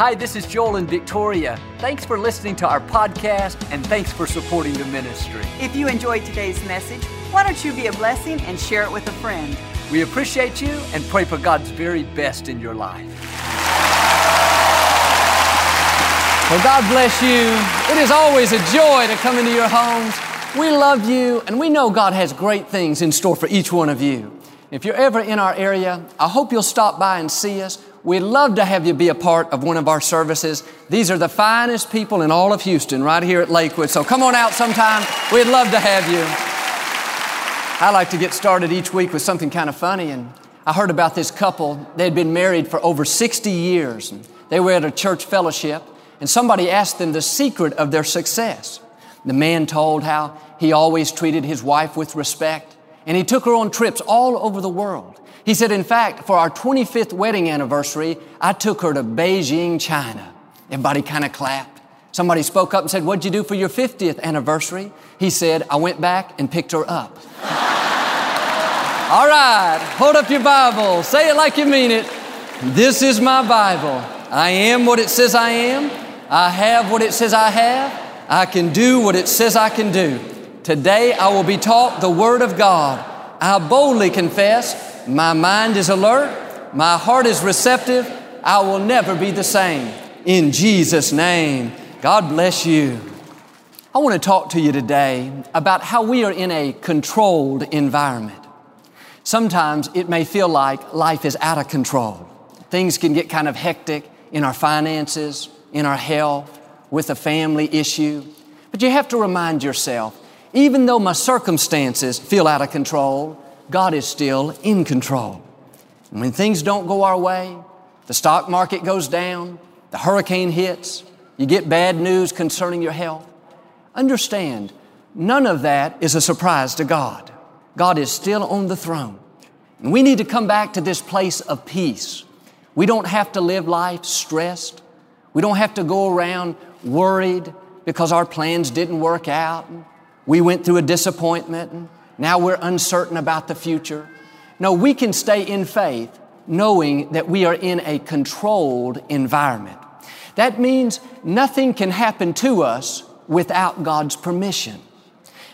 Hi, this is Joel and Victoria. Thanks for listening to our podcast and thanks for supporting the ministry. If you enjoyed today's message, why don't you be a blessing and share it with a friend? We appreciate you and pray for God's very best in your life. Well, God bless you. It is always a joy to come into your homes. We love you, and we know God has great things in store for each one of you. If you're ever in our area, I hope you'll stop by and see us. We'd love to have you be a part of one of our services. These are the finest people in all of Houston right here at Lakewood. So come on out sometime. We'd love to have you. I like to get started each week with something kind of funny. And I heard about this couple. They had been married for over 60 years. And they were at a church fellowship, and somebody asked them the secret of their success. The man told how he always treated his wife with respect, and he took her on trips all over the world. He said, in fact, for our 25th wedding anniversary, I took her to Beijing, China. Everybody kind of clapped. Somebody spoke up and said, What'd you do for your 50th anniversary? He said, I went back and picked her up. All right, hold up your Bible. Say it like you mean it. This is my Bible. I am what it says I am. I have what it says I have. I can do what it says I can do. Today I will be taught the Word of God. I boldly confess my mind is alert. My heart is receptive. I will never be the same. In Jesus' name, God bless you. I want to talk to you today about how we are in a controlled environment. Sometimes it may feel like life is out of control. Things can get kind of hectic in our finances, in our health, with a family issue. But you have to remind yourself, even though my circumstances feel out of control, God is still in control. And when things don't go our way, the stock market goes down, the hurricane hits, you get bad news concerning your health, understand none of that is a surprise to God. God is still on the throne. And we need to come back to this place of peace. We don't have to live life stressed. We don't have to go around worried because our plans didn't work out. We went through a disappointment. Now we're uncertain about the future. No, we can stay in faith knowing that we are in a controlled environment. That means nothing can happen to us without God's permission.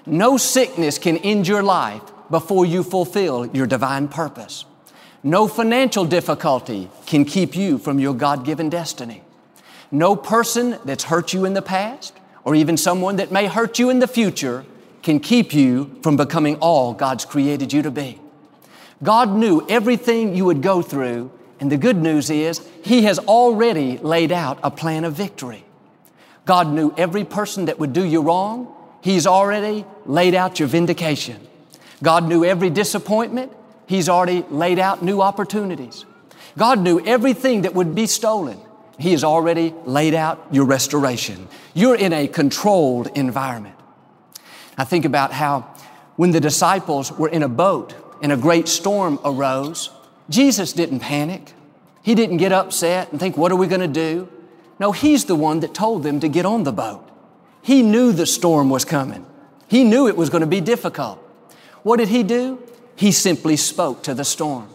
No sickness can end your life before you fulfill your divine purpose. No financial difficulty can keep you from your God given destiny. No person that's hurt you in the past, or even someone that may hurt you in the future, can keep you from becoming all God's created you to be. God knew everything you would go through, and the good news is He has already laid out a plan of victory. God knew every person that would do you wrong. He's already laid out your vindication. God knew every disappointment. He's already laid out new opportunities. God knew everything that would be stolen. He has already laid out your restoration. You're in a controlled environment. I think about how when the disciples were in a boat and a great storm arose, Jesus didn't panic. He didn't get upset and think, what are we going to do? No, He's the one that told them to get on the boat. He knew the storm was coming. He knew it was going to be difficult. What did He do? He simply spoke to the storm.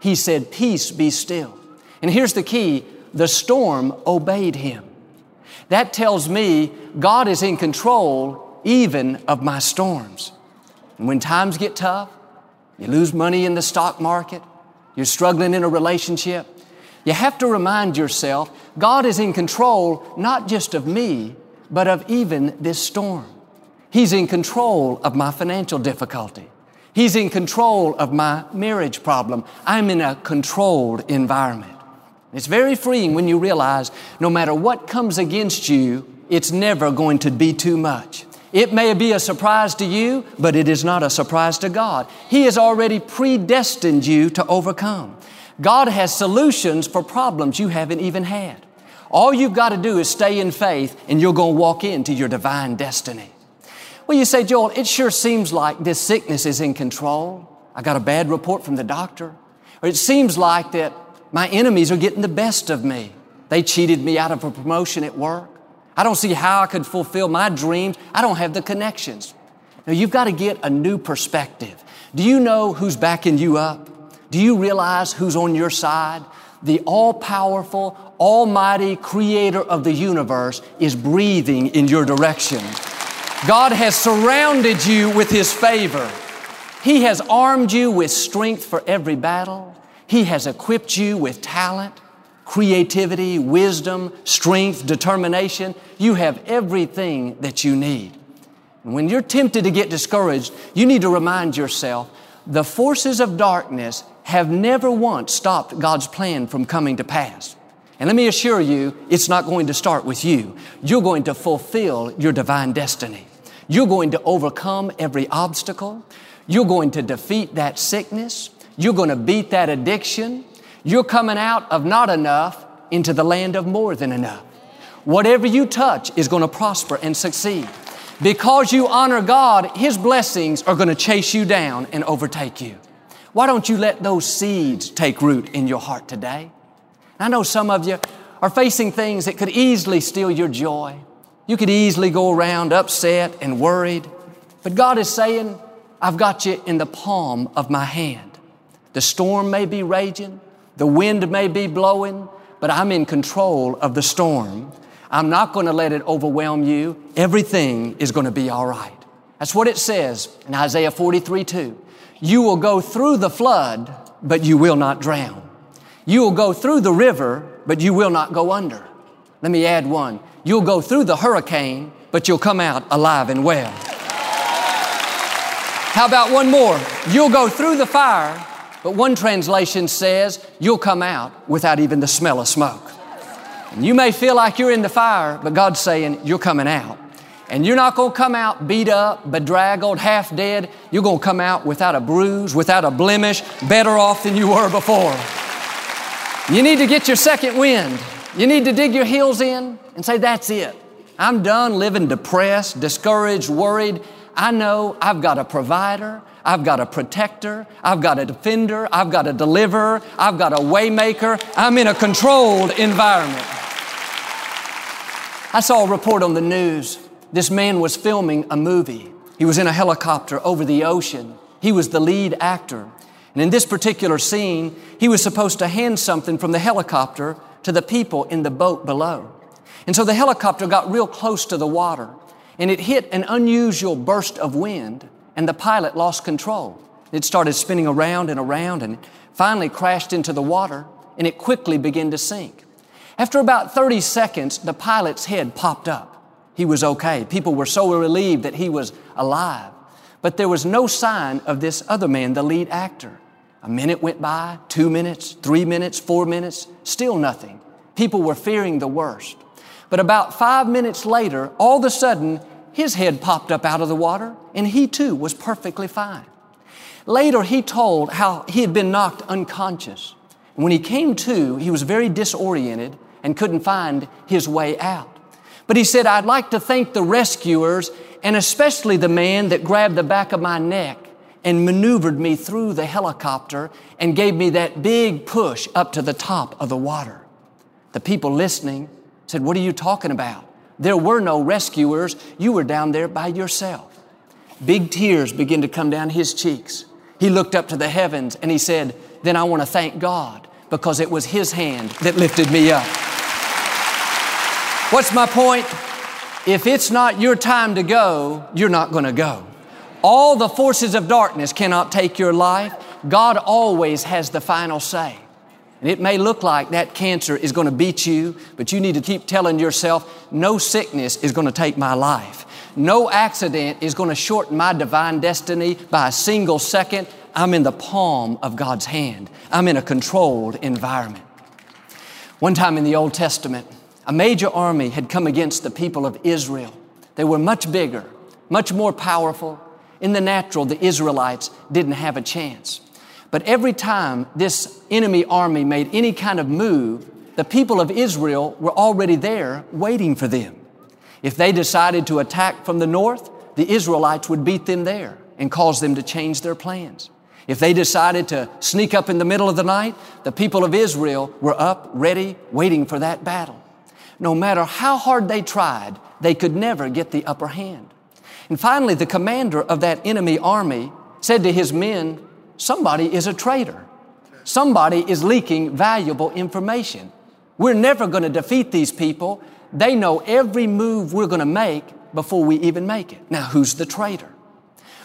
He said, Peace be still. And here's the key the storm obeyed Him. That tells me God is in control even of my storms. And when times get tough, you lose money in the stock market, you're struggling in a relationship, you have to remind yourself God is in control not just of me, but of even this storm. He's in control of my financial difficulty. He's in control of my marriage problem. I'm in a controlled environment. It's very freeing when you realize no matter what comes against you, it's never going to be too much. It may be a surprise to you, but it is not a surprise to God. He has already predestined you to overcome. God has solutions for problems you haven't even had. All you've got to do is stay in faith and you're going to walk into your divine destiny. Well, you say, Joel, it sure seems like this sickness is in control. I got a bad report from the doctor. Or it seems like that my enemies are getting the best of me. They cheated me out of a promotion at work. I don't see how I could fulfill my dreams. I don't have the connections. Now, you've got to get a new perspective. Do you know who's backing you up? Do you realize who's on your side? the all powerful, almighty creator of the universe is breathing in your direction. God has surrounded you with His favor. He has armed you with strength for every battle. He has equipped you with talent, creativity, wisdom, strength, determination. You have everything that you need. And when you're tempted to get discouraged, you need to remind yourself the forces of darkness have never once stopped God's plan from coming to pass. And let me assure you, it's not going to start with you. You're going to fulfill your divine destiny. You're going to overcome every obstacle. You're going to defeat that sickness. You're going to beat that addiction. You're coming out of not enough into the land of more than enough. Whatever you touch is going to prosper and succeed. Because you honor God, His blessings are going to chase you down and overtake you. Why don't you let those seeds take root in your heart today? I know some of you are facing things that could easily steal your joy. You could easily go around upset and worried. But God is saying, I've got you in the palm of my hand. The storm may be raging, the wind may be blowing, but I'm in control of the storm. I'm not going to let it overwhelm you. Everything is going to be all right. That's what it says in Isaiah 43 2. You will go through the flood, but you will not drown. You will go through the river, but you will not go under. Let me add one. You'll go through the hurricane, but you'll come out alive and well. How about one more? You'll go through the fire, but one translation says you'll come out without even the smell of smoke. And you may feel like you're in the fire, but God's saying you're coming out. And you're not going to come out beat up, bedraggled, half dead. You're going to come out without a bruise, without a blemish, better off than you were before. You need to get your second wind. You need to dig your heels in and say, That's it. I'm done living depressed, discouraged, worried. I know I've got a provider. I've got a protector. I've got a defender. I've got a deliverer. I've got a waymaker. I'm in a controlled environment. I saw a report on the news. This man was filming a movie. He was in a helicopter over the ocean. He was the lead actor. And in this particular scene, he was supposed to hand something from the helicopter to the people in the boat below. And so the helicopter got real close to the water and it hit an unusual burst of wind and the pilot lost control. It started spinning around and around and finally crashed into the water and it quickly began to sink. After about 30 seconds, the pilot's head popped up. He was okay. People were so relieved that he was alive. But there was no sign of this other man, the lead actor. A minute went by, two minutes, three minutes, four minutes, still nothing. People were fearing the worst. But about five minutes later, all of a sudden, his head popped up out of the water and he too was perfectly fine. Later, he told how he had been knocked unconscious. When he came to, he was very disoriented and couldn't find his way out. But he said, I'd like to thank the rescuers and especially the man that grabbed the back of my neck and maneuvered me through the helicopter and gave me that big push up to the top of the water. The people listening said, What are you talking about? There were no rescuers. You were down there by yourself. Big tears began to come down his cheeks. He looked up to the heavens and he said, Then I want to thank God because it was His hand that lifted me up. What's my point? If it's not your time to go, you're not going to go. All the forces of darkness cannot take your life. God always has the final say. And it may look like that cancer is going to beat you, but you need to keep telling yourself, no sickness is going to take my life. No accident is going to shorten my divine destiny by a single second. I'm in the palm of God's hand. I'm in a controlled environment. One time in the Old Testament, a major army had come against the people of Israel. They were much bigger, much more powerful. In the natural, the Israelites didn't have a chance. But every time this enemy army made any kind of move, the people of Israel were already there waiting for them. If they decided to attack from the north, the Israelites would beat them there and cause them to change their plans. If they decided to sneak up in the middle of the night, the people of Israel were up, ready, waiting for that battle. No matter how hard they tried, they could never get the upper hand. And finally, the commander of that enemy army said to his men, Somebody is a traitor. somebody is leaking valuable information. We're never going to defeat these people. They know every move we're going to make before we even make it. Now, who's the traitor?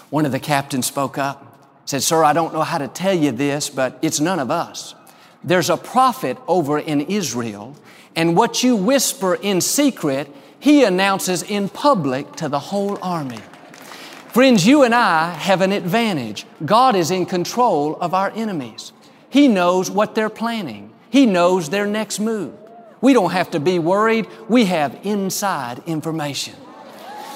One of the captains spoke up, said, Sir, I don't know how to tell you this, but it's none of us. There's a prophet over in Israel, and what you whisper in secret, he announces in public to the whole army. Friends, you and I have an advantage. God is in control of our enemies. He knows what they're planning. He knows their next move. We don't have to be worried. We have inside information.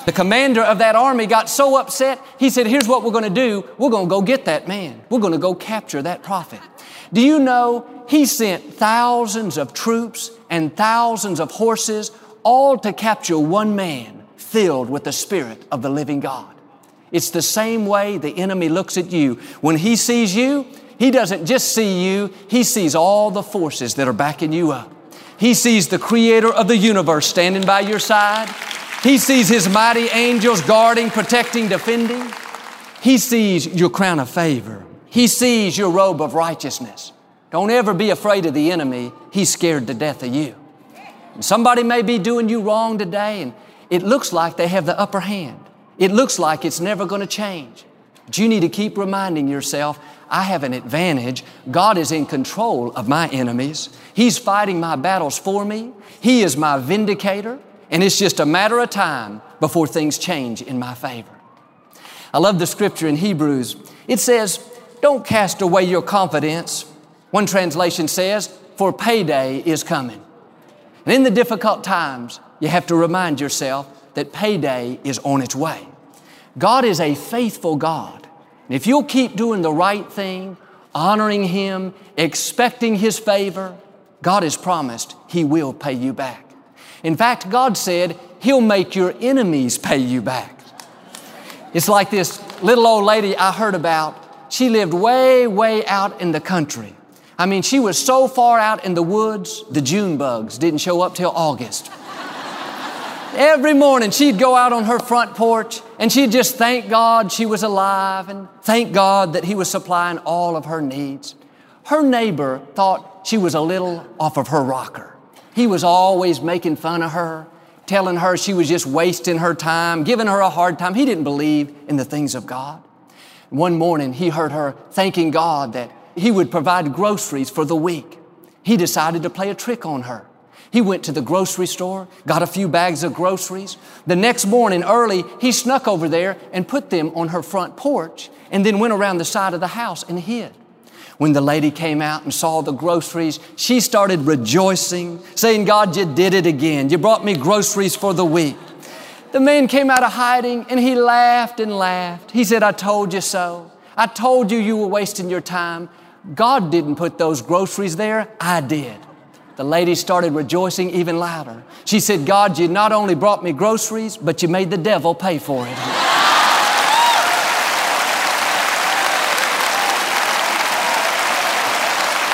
The commander of that army got so upset, he said, Here's what we're going to do. We're going to go get that man. We're going to go capture that prophet. Do you know he sent thousands of troops and thousands of horses all to capture one man filled with the Spirit of the living God? It's the same way the enemy looks at you. When he sees you, he doesn't just see you, he sees all the forces that are backing you up. He sees the creator of the universe standing by your side. He sees His mighty angels guarding, protecting, defending. He sees your crown of favor. He sees your robe of righteousness. Don't ever be afraid of the enemy. He's scared to death of you. And somebody may be doing you wrong today and it looks like they have the upper hand. It looks like it's never going to change. But you need to keep reminding yourself, I have an advantage. God is in control of my enemies. He's fighting my battles for me. He is my vindicator and it's just a matter of time before things change in my favor. I love the scripture in Hebrews. It says, Don't cast away your confidence. One translation says, For payday is coming. And in the difficult times, you have to remind yourself that payday is on its way. God is a faithful God. And if you'll keep doing the right thing, honoring Him, expecting His favor, God has promised He will pay you back. In fact, God said, He'll make your enemies pay you back. It's like this little old lady I heard about. She lived way, way out in the country. I mean, she was so far out in the woods, the June bugs didn't show up till August. Every morning she'd go out on her front porch and she'd just thank God she was alive and thank God that He was supplying all of her needs. Her neighbor thought she was a little off of her rocker. He was always making fun of her, telling her she was just wasting her time, giving her a hard time. He didn't believe in the things of God. One morning, he heard her thanking God that he would provide groceries for the week. He decided to play a trick on her. He went to the grocery store, got a few bags of groceries. The next morning early, he snuck over there and put them on her front porch and then went around the side of the house and hid. When the lady came out and saw the groceries, she started rejoicing, saying, God, you did it again. You brought me groceries for the week. The man came out of hiding and he laughed and laughed. He said, I told you so. I told you you were wasting your time. God didn't put those groceries there, I did. The lady started rejoicing even louder. She said, God, you not only brought me groceries, but you made the devil pay for it.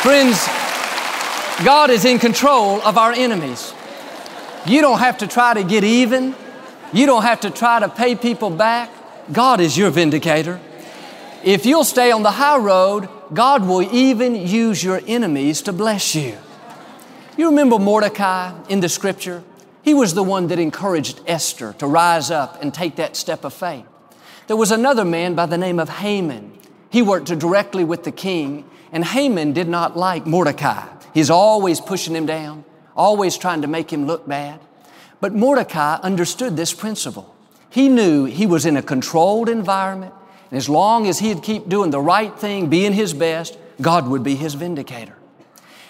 Friends, God is in control of our enemies. You don't have to try to get even. You don't have to try to pay people back. God is your vindicator. If you'll stay on the high road, God will even use your enemies to bless you. You remember Mordecai in the scripture? He was the one that encouraged Esther to rise up and take that step of faith. There was another man by the name of Haman. He worked directly with the king and Haman did not like Mordecai. He's always pushing him down, always trying to make him look bad. But Mordecai understood this principle. He knew he was in a controlled environment, and as long as he'd keep doing the right thing, being his best, God would be his vindicator.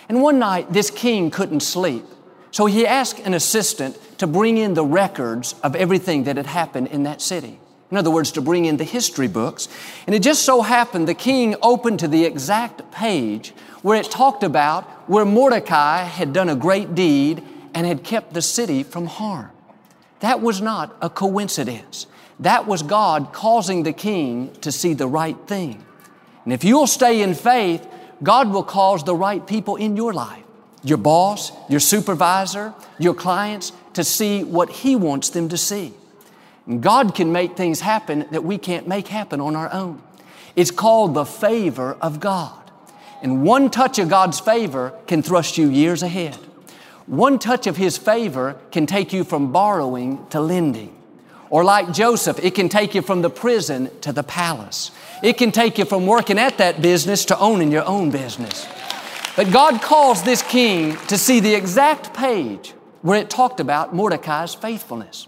And one night, this king couldn't sleep. So he asked an assistant to bring in the records of everything that had happened in that city. In other words, to bring in the history books. And it just so happened the king opened to the exact page where it talked about where Mordecai had done a great deed and had kept the city from harm. That was not a coincidence. That was God causing the king to see the right thing. And if you'll stay in faith, God will cause the right people in your life, your boss, your supervisor, your clients, to see what He wants them to see. God can make things happen that we can't make happen on our own. It's called the favor of God. And one touch of God's favor can thrust you years ahead. One touch of His favor can take you from borrowing to lending. Or like Joseph, it can take you from the prison to the palace. It can take you from working at that business to owning your own business. But God calls this king to see the exact page where it talked about Mordecai's faithfulness.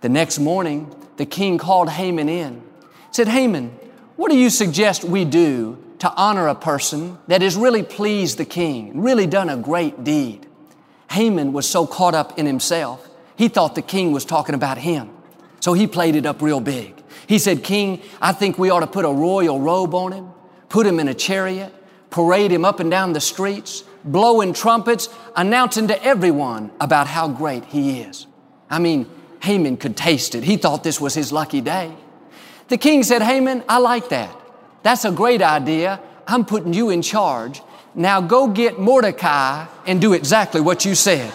The next morning, the king called Haman in. Said, Haman, what do you suggest we do to honor a person that has really pleased the king, really done a great deed? Haman was so caught up in himself, he thought the king was talking about him. So he played it up real big. He said, King, I think we ought to put a royal robe on him, put him in a chariot, parade him up and down the streets, blowing trumpets, announcing to everyone about how great he is. I mean, Haman could taste it. He thought this was his lucky day. The king said, Haman, I like that. That's a great idea. I'm putting you in charge. Now go get Mordecai and do exactly what you said.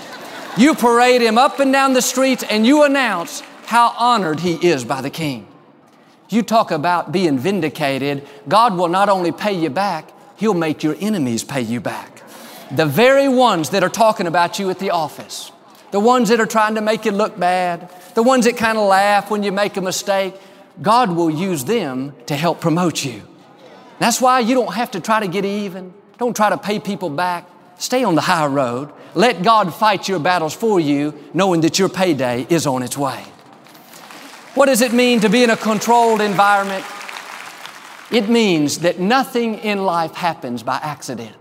You parade him up and down the streets and you announce how honored he is by the king. You talk about being vindicated. God will not only pay you back, He'll make your enemies pay you back. The very ones that are talking about you at the office, the ones that are trying to make you look bad, the ones that kind of laugh when you make a mistake, God will use them to help promote you. That's why you don't have to try to get even. Don't try to pay people back. Stay on the high road. Let God fight your battles for you, knowing that your payday is on its way. What does it mean to be in a controlled environment? It means that nothing in life happens by accident.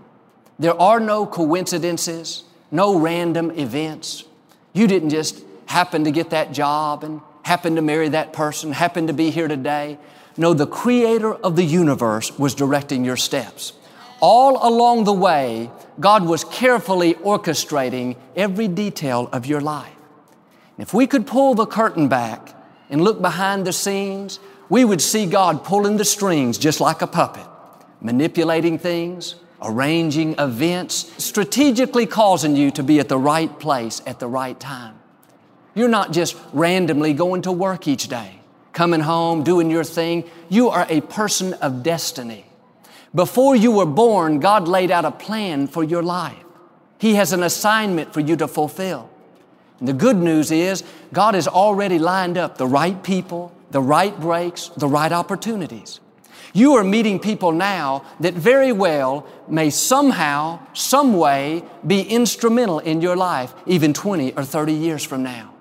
There are no coincidences, no random events. You didn't just happen to get that job and happen to marry that person, happen to be here today. No, the creator of the universe was directing your steps. All along the way, God was carefully orchestrating every detail of your life. If we could pull the curtain back and look behind the scenes, we would see God pulling the strings just like a puppet, manipulating things, arranging events, strategically causing you to be at the right place at the right time. You're not just randomly going to work each day, coming home, doing your thing. You are a person of destiny. Before you were born, God laid out a plan for your life. He has an assignment for you to fulfill. The good news is God has already lined up the right people, the right breaks, the right opportunities. You are meeting people now that very well may somehow, some way be instrumental in your life, even 20 or 30 years from now.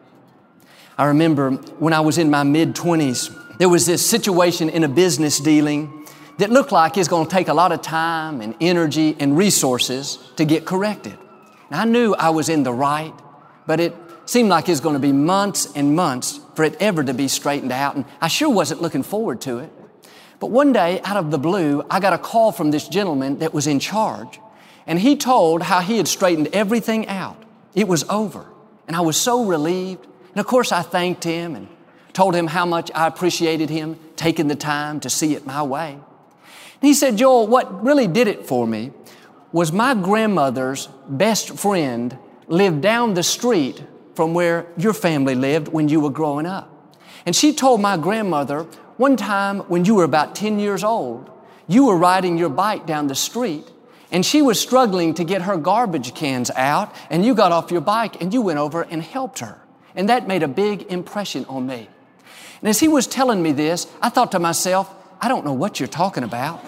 I remember when I was in my mid 20s, there was this situation in a business dealing that looked like it's going to take a lot of time and energy and resources to get corrected. And I knew I was in the right, but it seemed like it was going to be months and months for it ever to be straightened out. And I sure wasn't looking forward to it. But one day, out of the blue, I got a call from this gentleman that was in charge. And he told how he had straightened everything out. It was over. And I was so relieved. And of course, I thanked him and told him how much I appreciated him taking the time to see it my way. And he said, Joel, what really did it for me was my grandmother's best friend lived down the street from where your family lived when you were growing up. And she told my grandmother one time when you were about 10 years old, you were riding your bike down the street and she was struggling to get her garbage cans out and you got off your bike and you went over and helped her. And that made a big impression on me. And as he was telling me this, I thought to myself, I don't know what you're talking about.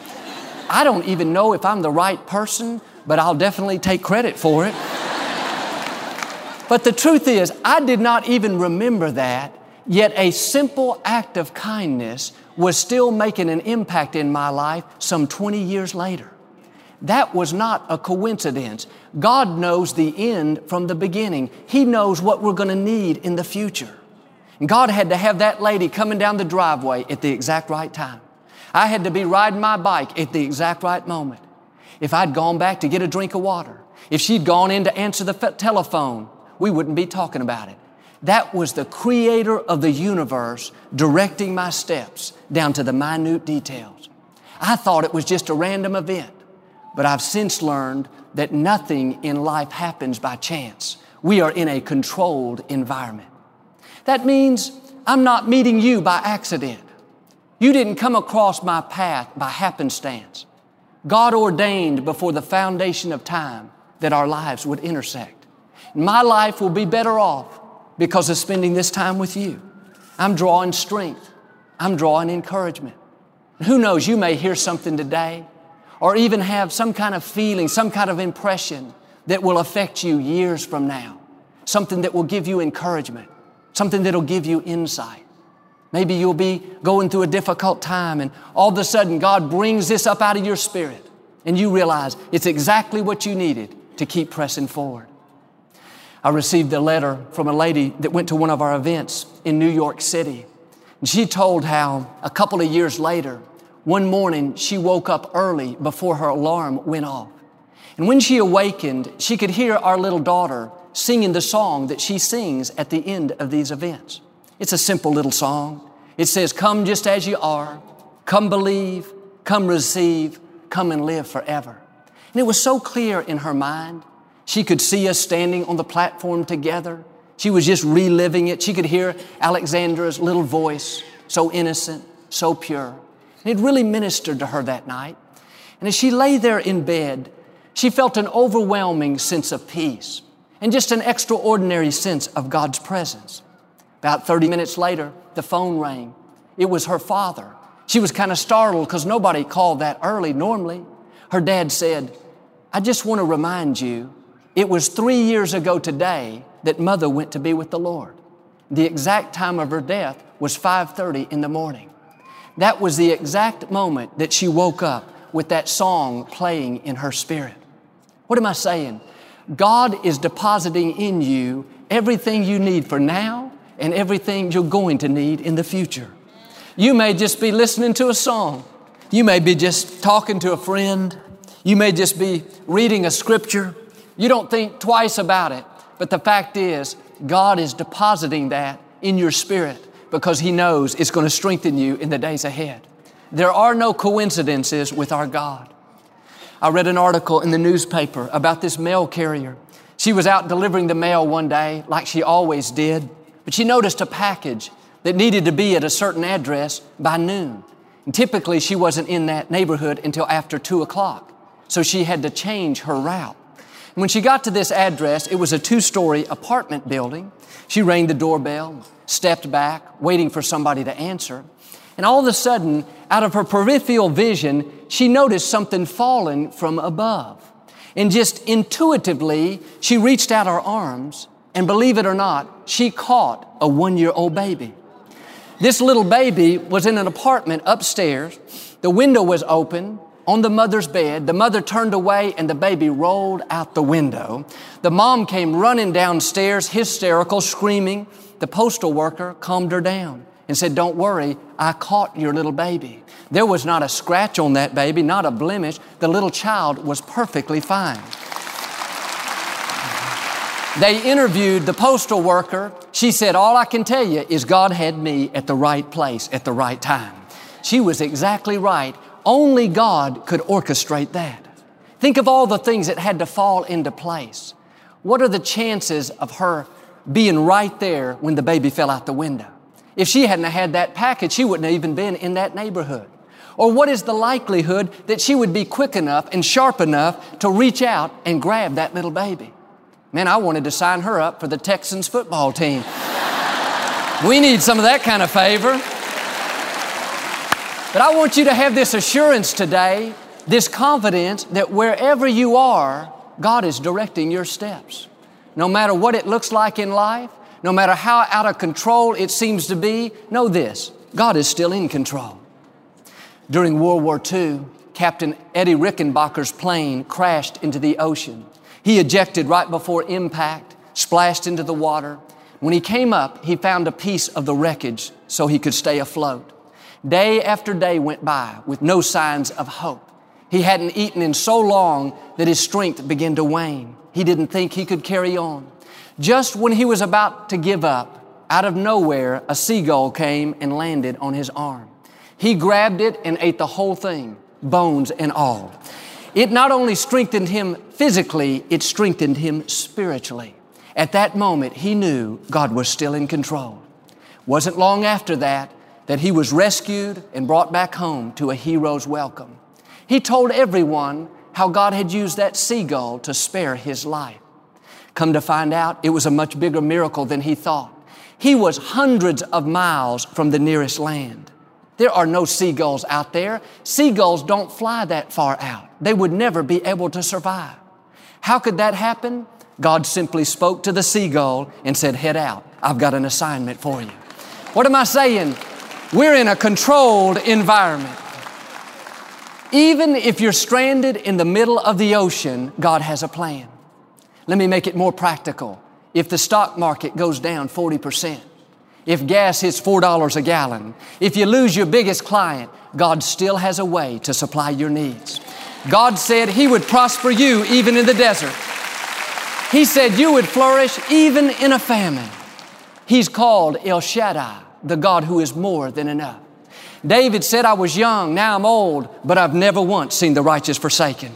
I don't even know if I'm the right person, but I'll definitely take credit for it. But the truth is, I did not even remember that, yet a simple act of kindness was still making an impact in my life some 20 years later. That was not a coincidence. God knows the end from the beginning. He knows what we're going to need in the future. And God had to have that lady coming down the driveway at the exact right time. I had to be riding my bike at the exact right moment. If I'd gone back to get a drink of water, if she'd gone in to answer the telephone, we wouldn't be talking about it. That was the creator of the universe directing my steps down to the minute details. I thought it was just a random event, but I've since learned that nothing in life happens by chance. We are in a controlled environment. That means I'm not meeting you by accident. You didn't come across my path by happenstance. God ordained before the foundation of time that our lives would intersect. My life will be better off because of spending this time with you. I'm drawing strength. I'm drawing encouragement. Who knows, you may hear something today or even have some kind of feeling, some kind of impression that will affect you years from now. Something that will give you encouragement, something that'll give you insight. Maybe you'll be going through a difficult time and all of a sudden God brings this up out of your spirit and you realize it's exactly what you needed to keep pressing forward. I received a letter from a lady that went to one of our events in New York City. And she told how a couple of years later, one morning she woke up early before her alarm went off. And when she awakened, she could hear our little daughter singing the song that she sings at the end of these events. It's a simple little song. It says, Come just as you are, come believe, come receive, come and live forever. And it was so clear in her mind. She could see us standing on the platform together. She was just reliving it. She could hear Alexandra's little voice, so innocent, so pure. And it really ministered to her that night. And as she lay there in bed, she felt an overwhelming sense of peace and just an extraordinary sense of God's presence. About 30 minutes later, the phone rang. It was her father. She was kind of startled because nobody called that early normally. Her dad said, I just want to remind you, it was three years ago today that mother went to be with the Lord. The exact time of her death was 5.30 in the morning. That was the exact moment that she woke up with that song playing in her spirit. What am I saying? God is depositing in you everything you need for now and everything you're going to need in the future. You may just be listening to a song. You may be just talking to a friend. You may just be reading a scripture. You don't think twice about it. But the fact is, God is depositing that in your spirit because He knows it's going to strengthen you in the days ahead. There are no coincidences with our God. I read an article in the newspaper about this mail carrier. She was out delivering the mail one day, like she always did, but she noticed a package that needed to be at a certain address by noon. And typically, she wasn't in that neighborhood until after two o'clock, so she had to change her route. When she got to this address, it was a two story apartment building. She rang the doorbell, stepped back, waiting for somebody to answer. And all of a sudden, out of her peripheral vision, she noticed something falling from above. And just intuitively, she reached out her arms, and believe it or not, she caught a one year old baby. This little baby was in an apartment upstairs. The window was open on the mother's bed. The mother turned away and the baby rolled out the window. The mom came running downstairs, hysterical, screaming. The postal worker calmed her down and said, Don't worry, I caught your little baby. There was not a scratch on that baby, not a blemish. The little child was perfectly fine. They interviewed the postal worker. She said, All I can tell you is God had me at the right place at the right time. She was exactly right only God could orchestrate that. Think of all the things that had to fall into place. What are the chances of her being right there when the baby fell out the window? If she hadn't had that package, she wouldn't have even been in that neighborhood. Or what is the likelihood that she would be quick enough and sharp enough to reach out and grab that little baby? Man, I wanted to sign her up for the Texans football team. we need some of that kind of favor. But I want you to have this assurance today, this confidence that wherever you are, God is directing your steps. No matter what it looks like in life, no matter how out of control it seems to be, know this God is still in control. During World War II, Captain Eddie Rickenbacker's plane crashed into the ocean. He ejected right before impact, splashed into the water. When he came up, he found a piece of the wreckage so he could stay afloat. Day after day went by with no signs of hope. He hadn't eaten in so long that his strength began to wane. He didn't think he could carry on. Just when he was about to give up, out of nowhere, a seagull came and landed on his arm. He grabbed it and ate the whole thing, bones and all. It not only strengthened him physically, it strengthened him spiritually. At that moment, he knew God was still in control. Wasn't long after that that he was rescued and brought back home to a hero's welcome. He told everyone how God had used that seagull to spare his life. Come to find out, it was a much bigger miracle than he thought. He was hundreds of miles from the nearest land. There are no seagulls out there. Seagulls don't fly that far out. They would never be able to survive. How could that happen? God simply spoke to the seagull and said, Head out. I've got an assignment for you. What am I saying? We're in a controlled environment. Even if you're stranded in the middle of the ocean, God has a plan. Let me make it more practical. If the stock market goes down 40%, if gas hits $4 a gallon, if you lose your biggest client, God still has a way to supply your needs. God said He would prosper you even in the desert. He said you would flourish even in a famine. He's called El Shaddai, the God who is more than enough. David said, I was young, now I'm old, but I've never once seen the righteous forsaken.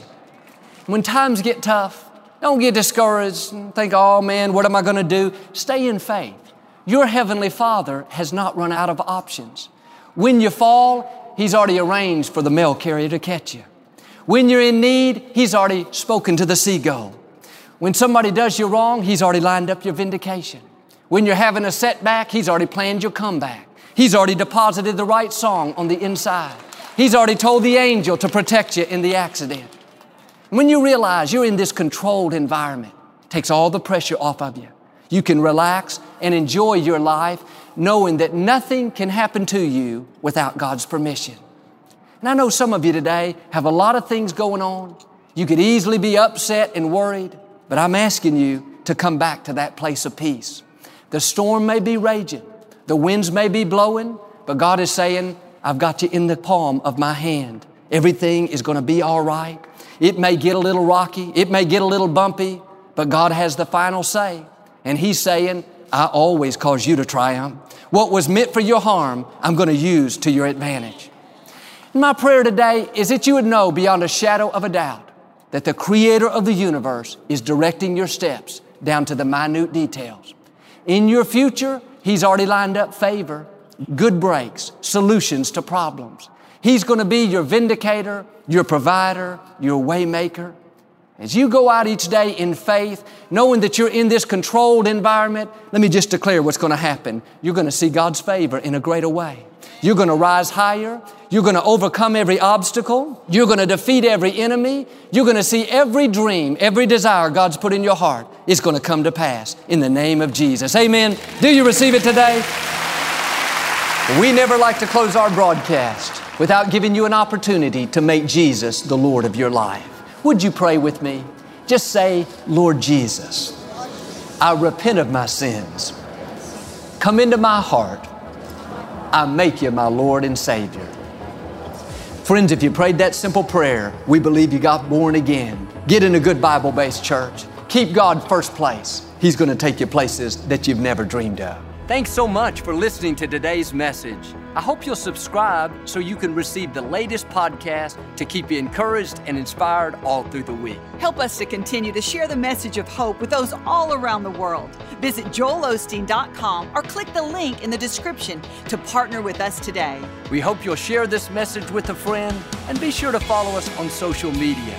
When times get tough, don't get discouraged and think, oh man, what am I going to do? Stay in faith. Your Heavenly Father has not run out of options. When you fall, He's already arranged for the mail carrier to catch you. When you're in need, He's already spoken to the seagull. When somebody does you wrong, He's already lined up your vindication. When you're having a setback, He's already planned your comeback. He's already deposited the right song on the inside. He's already told the angel to protect you in the accident. When you realize you're in this controlled environment, it takes all the pressure off of you. You can relax and enjoy your life knowing that nothing can happen to you without God's permission. And I know some of you today have a lot of things going on. You could easily be upset and worried, but I'm asking you to come back to that place of peace. The storm may be raging, the winds may be blowing, but God is saying, I've got you in the palm of my hand. Everything is going to be all right. It may get a little rocky, it may get a little bumpy, but God has the final say. And He's saying, I always cause you to triumph. What was meant for your harm, I'm going to use to your advantage. And My prayer today is that you would know beyond a shadow of a doubt that the Creator of the universe is directing your steps down to the minute details. In your future, He's already lined up favor, good breaks, solutions to problems. He's going to be your vindicator, your provider, your waymaker. As you go out each day in faith, knowing that you're in this controlled environment, let me just declare what's going to happen. You're going to see God's favor in a greater way. You're going to rise higher. You're going to overcome every obstacle. You're going to defeat every enemy. You're going to see every dream, every desire God's put in your heart is going to come to pass in the name of Jesus. Amen. Do you receive it today? We never like to close our broadcast without giving you an opportunity to make Jesus the Lord of your life. Would you pray with me? Just say, Lord Jesus, I repent of my sins. Come into my heart. I make you my Lord and Savior. Friends, if you prayed that simple prayer, we believe you got born again. Get in a good Bible based church. Keep God first place. He's going to take you places that you've never dreamed of. Thanks so much for listening to today's message. I hope you'll subscribe so you can receive the latest podcast to keep you encouraged and inspired all through the week. Help us to continue to share the message of hope with those all around the world. Visit joelosteen.com or click the link in the description to partner with us today. We hope you'll share this message with a friend and be sure to follow us on social media.